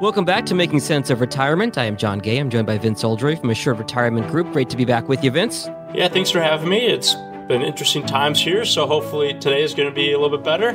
Welcome back to Making Sense of Retirement. I am John Gay. I'm joined by Vince Oldroyd from Assured Retirement Group. Great to be back with you, Vince. Yeah, thanks for having me. It's been interesting times here, so hopefully today is going to be a little bit better.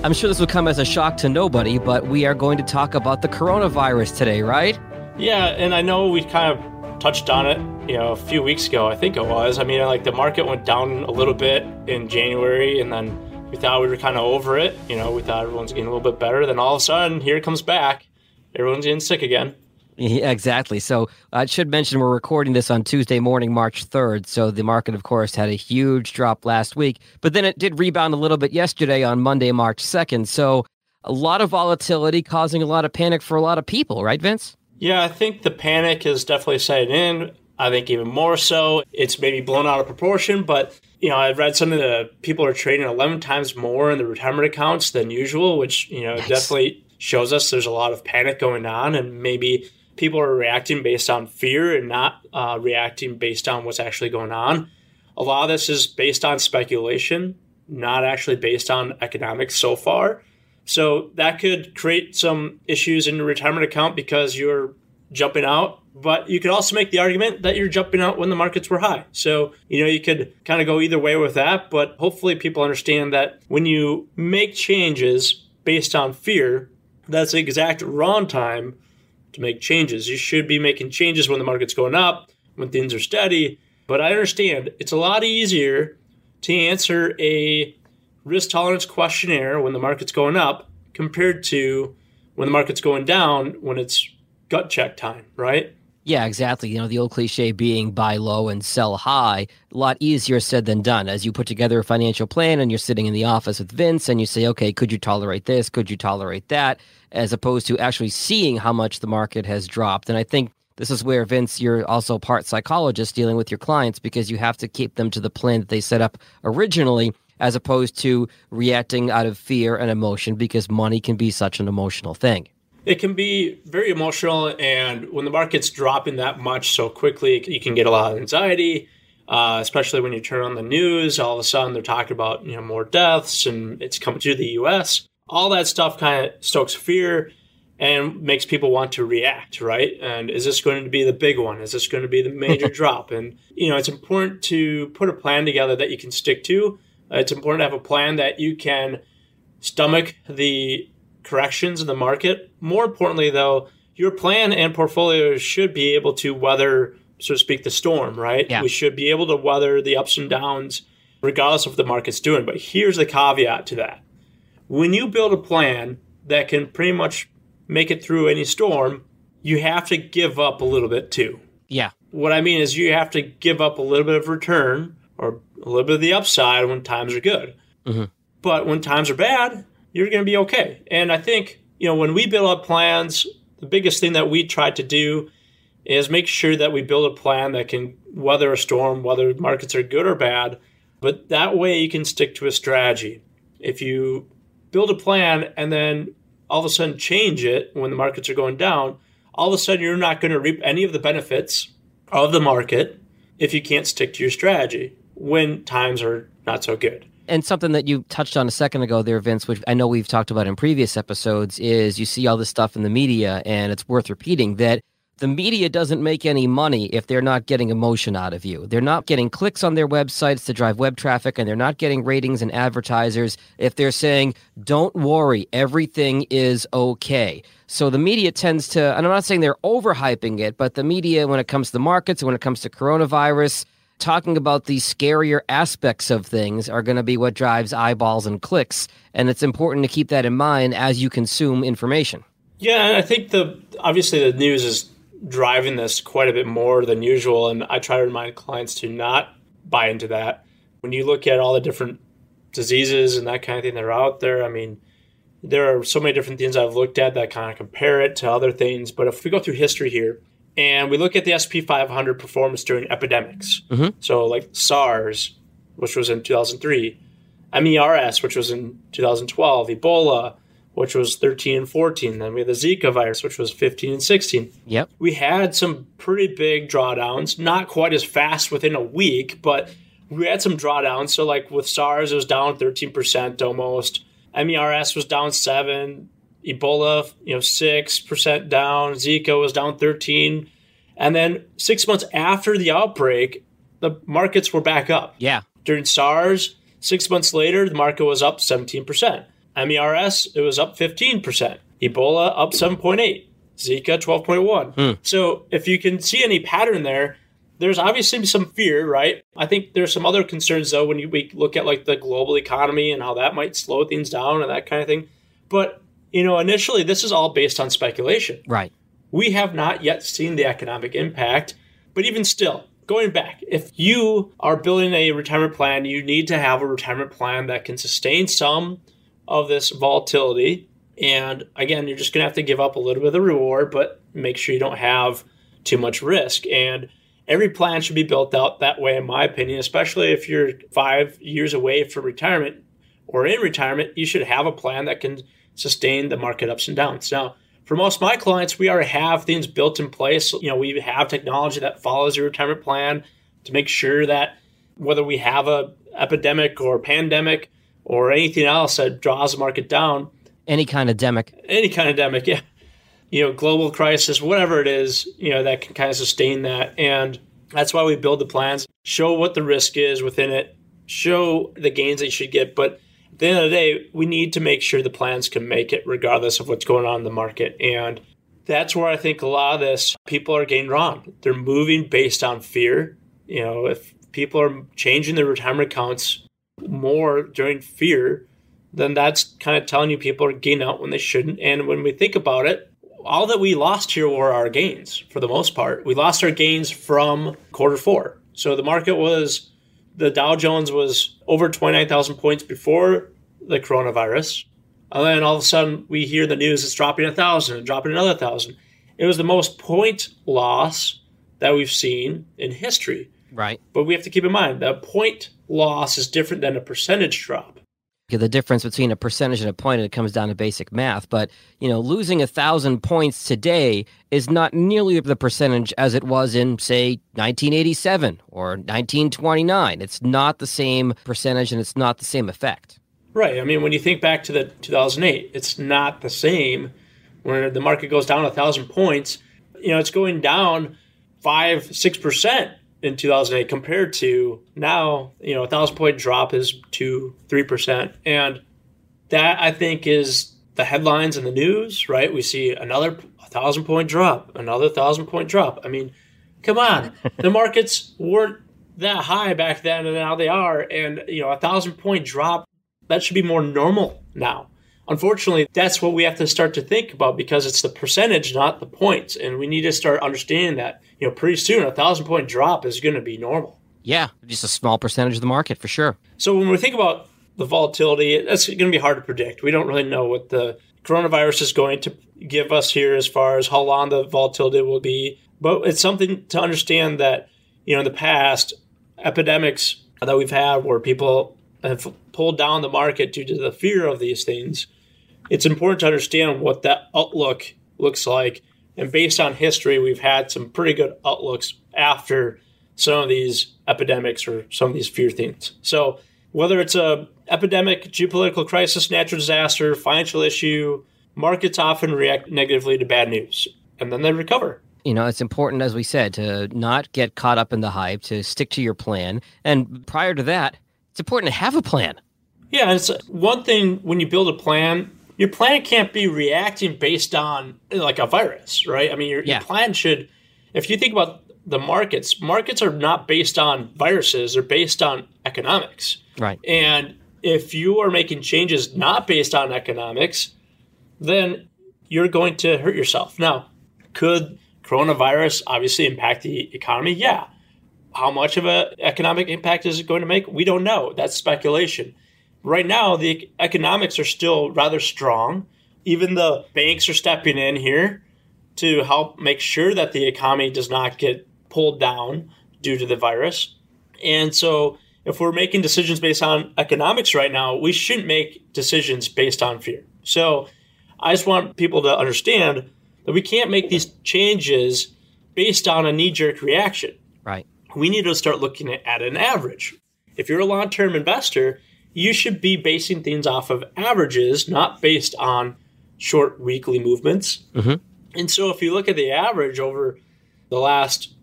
I'm sure this will come as a shock to nobody, but we are going to talk about the coronavirus today, right? Yeah, and I know we kind of touched on it, you know, a few weeks ago, I think it was. I mean, like the market went down a little bit in January and then we thought we were kind of over it. You know, we thought everyone's getting a little bit better. Then all of a sudden, here it comes back. Everyone's getting sick again. Yeah, exactly. So I should mention we're recording this on Tuesday morning, March 3rd. So the market, of course, had a huge drop last week, but then it did rebound a little bit yesterday on Monday, March 2nd. So a lot of volatility causing a lot of panic for a lot of people, right, Vince? Yeah, I think the panic is definitely setting in. I think even more so, it's maybe blown out of proportion, but you know, I've read some of the people are trading 11 times more in the retirement accounts than usual, which, you know, nice. definitely shows us there's a lot of panic going on and maybe people are reacting based on fear and not uh, reacting based on what's actually going on. A lot of this is based on speculation, not actually based on economics so far. So that could create some issues in your retirement account because you're jumping out but you could also make the argument that you're jumping out when the markets were high. So, you know, you could kind of go either way with that, but hopefully people understand that when you make changes based on fear, that's the exact wrong time to make changes. You should be making changes when the market's going up, when things are steady. But I understand it's a lot easier to answer a risk tolerance questionnaire when the market's going up compared to when the market's going down when it's gut check time, right? Yeah, exactly. You know, the old cliche being buy low and sell high, a lot easier said than done. As you put together a financial plan and you're sitting in the office with Vince and you say, okay, could you tolerate this? Could you tolerate that? As opposed to actually seeing how much the market has dropped. And I think this is where, Vince, you're also part psychologist dealing with your clients because you have to keep them to the plan that they set up originally as opposed to reacting out of fear and emotion because money can be such an emotional thing it can be very emotional. And when the market's dropping that much so quickly, you can get a lot of anxiety. Uh, especially when you turn on the news, all of a sudden they're talking about you know more deaths and it's coming to the U.S. All that stuff kind of stokes fear and makes people want to react, right? And is this going to be the big one? Is this going to be the major drop? And you know, it's important to put a plan together that you can stick to. It's important to have a plan that you can stomach the corrections in the market. More importantly, though, your plan and portfolio should be able to weather, so to speak, the storm, right? Yeah. We should be able to weather the ups and downs regardless of what the market's doing. But here's the caveat to that. When you build a plan that can pretty much make it through any storm, you have to give up a little bit too. Yeah. What I mean is you have to give up a little bit of return or a little bit of the upside when times are good. Mm-hmm. But when times are bad, you're going to be okay. And I think, you know, when we build up plans, the biggest thing that we try to do is make sure that we build a plan that can weather a storm, whether markets are good or bad. But that way you can stick to a strategy. If you build a plan and then all of a sudden change it when the markets are going down, all of a sudden you're not going to reap any of the benefits of the market if you can't stick to your strategy when times are not so good. And something that you touched on a second ago there, Vince, which I know we've talked about in previous episodes, is you see all this stuff in the media, and it's worth repeating that the media doesn't make any money if they're not getting emotion out of you. They're not getting clicks on their websites to drive web traffic, and they're not getting ratings and advertisers if they're saying, don't worry, everything is okay. So the media tends to, and I'm not saying they're overhyping it, but the media, when it comes to the markets, when it comes to coronavirus, talking about the scarier aspects of things are going to be what drives eyeballs and clicks. And it's important to keep that in mind as you consume information. Yeah, and I think the obviously the news is driving this quite a bit more than usual. And I try to remind clients to not buy into that. When you look at all the different diseases and that kind of thing that are out there, I mean, there are so many different things I've looked at that kind of compare it to other things. But if we go through history here, and we look at the SP 500 performance during epidemics. Mm-hmm. So, like SARS, which was in 2003, MERS, which was in 2012, Ebola, which was 13 and 14. Then we had the Zika virus, which was 15 and 16. Yep. We had some pretty big drawdowns, not quite as fast within a week, but we had some drawdowns. So, like with SARS, it was down 13% almost. MERS was down 7 Ebola, you know, 6% down, Zika was down 13. And then 6 months after the outbreak, the markets were back up. Yeah. During SARS, 6 months later, the market was up 17%. MERS, it was up 15%. Ebola up 7.8. Zika 12.1. Hmm. So if you can see any pattern there, there's obviously some fear, right? I think there's some other concerns though when you, we look at like the global economy and how that might slow things down and that kind of thing. But you know, initially this is all based on speculation. Right. We have not yet seen the economic impact, but even still, going back, if you are building a retirement plan, you need to have a retirement plan that can sustain some of this volatility. And again, you're just going to have to give up a little bit of the reward, but make sure you don't have too much risk. And every plan should be built out that way, in my opinion, especially if you're five years away from retirement or in retirement, you should have a plan that can sustain the market ups and downs. Now, for most of my clients, we already have things built in place. You know, we have technology that follows your retirement plan to make sure that whether we have a epidemic or pandemic or anything else that draws the market down, Any kind of demic. any kind of demic, yeah, you know, global crisis, whatever it is, you know, that can kind of sustain that. And that's why we build the plans, show what the risk is within it, show the gains that you should get. But at the end of the day, we need to make sure the plans can make it regardless of what's going on in the market. And that's where I think a lot of this people are getting wrong. They're moving based on fear. You know, if people are changing their retirement accounts more during fear, then that's kind of telling you people are getting out when they shouldn't. And when we think about it, all that we lost here were our gains for the most part. We lost our gains from quarter four. So the market was, the Dow Jones was over 29,000 points before the coronavirus. And then all of a sudden we hear the news it's dropping a thousand and dropping another thousand. It was the most point loss that we've seen in history. Right. But we have to keep in mind that point loss is different than a percentage drop. The difference between a percentage and a point, it comes down to basic math. But, you know, losing a thousand points today is not nearly the percentage as it was in, say, 1987 or 1929. It's not the same percentage and it's not the same effect. Right. I mean, when you think back to the 2008, it's not the same. Where the market goes down a thousand points, you know, it's going down five, six percent in 2008 compared to now. You know, a thousand point drop is two, three percent, and that I think is the headlines in the news. Right. We see another thousand point drop, another thousand point drop. I mean, come on, the markets weren't that high back then, and now they are, and you know, a thousand point drop that should be more normal now. Unfortunately, that's what we have to start to think about because it's the percentage, not the points. And we need to start understanding that, you know, pretty soon a thousand point drop is going to be normal. Yeah, just a small percentage of the market for sure. So when we think about the volatility, that's going to be hard to predict. We don't really know what the coronavirus is going to give us here as far as how long the volatility will be. But it's something to understand that, you know, in the past, epidemics that we've had where people have pulled down the market due to the fear of these things, it's important to understand what that outlook looks like. And based on history, we've had some pretty good outlooks after some of these epidemics or some of these fear things. So whether it's a epidemic, geopolitical crisis, natural disaster, financial issue, markets often react negatively to bad news and then they recover. You know, it's important, as we said, to not get caught up in the hype, to stick to your plan. And prior to that, it's important to have a plan. Yeah, it's one thing when you build a plan, your plan can't be reacting based on like a virus, right? I mean, your, Yeah. your plan should, if you think about the markets, markets are not based on viruses, they're based on economics. Right. And if you are making changes not based on economics, then you're going to hurt yourself. Now, could coronavirus obviously impact the economy? Yeah. How much of an economic impact is it going to make? We don't know. That's speculation. Right now, the economics are still rather strong. Even the banks are stepping in here to help make sure that the economy does not get pulled down due to the virus. And so, if we're making decisions based on economics right now, we shouldn't make decisions based on fear. So, I just want people to understand that we can't make these changes based on a knee jerk reaction. Right. We need to start looking at an average. If you're a long term investor, you should be basing things off of averages, not based on short weekly movements. Mhm. And so if you look at the average over the last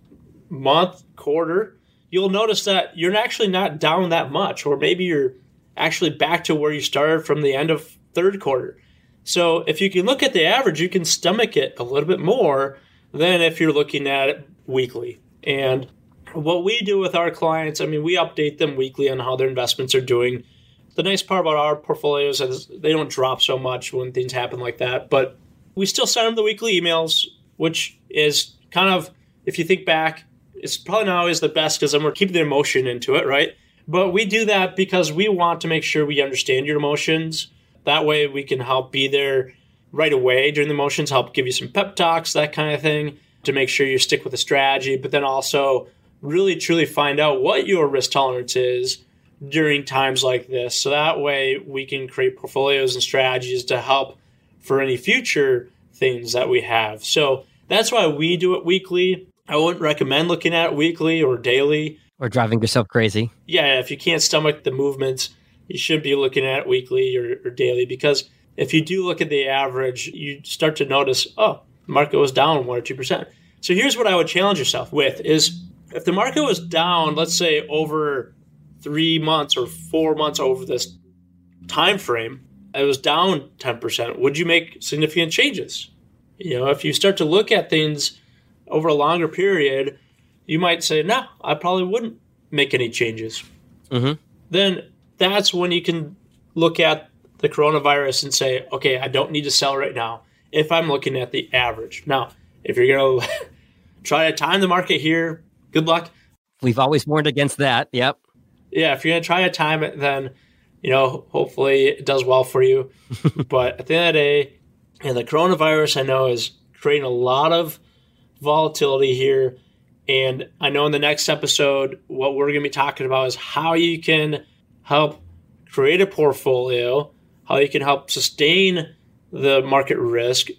month, quarter, you'll notice that you're actually not down that much, or maybe you're actually back to where you started from the end of third quarter. So if you can look at the average, you can stomach it a little bit more than if you're looking at it weekly. And what we do with our clients, I mean, we update them weekly on how their investments are doing. The nice part about our portfolios is they don't drop so much when things happen like that, but we still send them the weekly emails, which is kind of, if you think back, it's probably not always the best because then we're keeping the emotion into it, right? But we do that because we want to make sure we understand your emotions. That way we can help be there right away during the emotions, help give you some pep talks, that kind of thing, to make sure you stick with the strategy, but then also really truly find out what your risk tolerance is during times like this. So that way we can create portfolios and strategies to help for any future things that we have. So that's why we do it weekly. I wouldn't recommend looking at it weekly or daily. Or driving yourself crazy. Yeah, if you can't stomach the movements, you should be looking at it weekly or, or daily because if you do look at the average, you start to notice, oh, the market was down one or two percent. So here's what I would challenge yourself with is if the market was down, let's say over three months or four months over this time frame, it was down 10%, would you make significant changes? You know, if you start to look at things over a longer period, you might say, no, I probably wouldn't make any changes. Mhm. Then that's when you can look at the coronavirus and say, okay, I don't need to sell right now if I'm looking at the average. Now, if you're going to try to time the market here, good luck. We've always warned against that. Yep. Yeah, if you're going to try to time it, then, you know, hopefully it does well for you. but at the end of the day, and the coronavirus, I know, is creating a lot of volatility here. And I know in the next episode, what we're going to be talking about is how you can help create a portfolio, how you can help sustain the market risk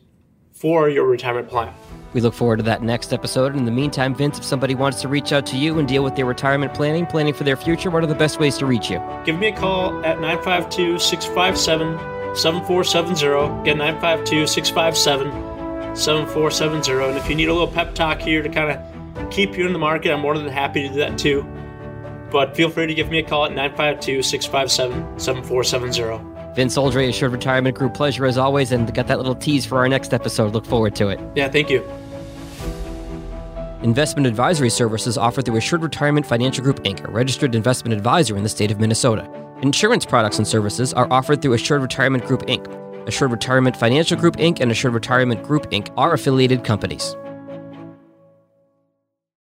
for your retirement plan. We look forward to that next episode. And In the meantime, Vince, if somebody wants to reach out to you and deal with their retirement planning, planning for their future, what are the best ways to reach you? Give me a call at 952 657 7470. Again, 952 657 7470. And if you need a little pep talk here to kind of keep you in the market, I'm more than happy to do that too. But feel free to give me a call at 952 657 7470. Vince Oldroyd, Assured Retirement Group. Pleasure as always, and got that little tease for our next episode. Look forward to it. Yeah, thank you. Investment advisory services offered through Assured Retirement Financial Group Inc., a registered investment advisor in the state of Minnesota. Insurance products and services are offered through Assured Retirement Group Inc. Assured Retirement Financial Group Inc. and Assured Retirement Group Inc. are affiliated companies.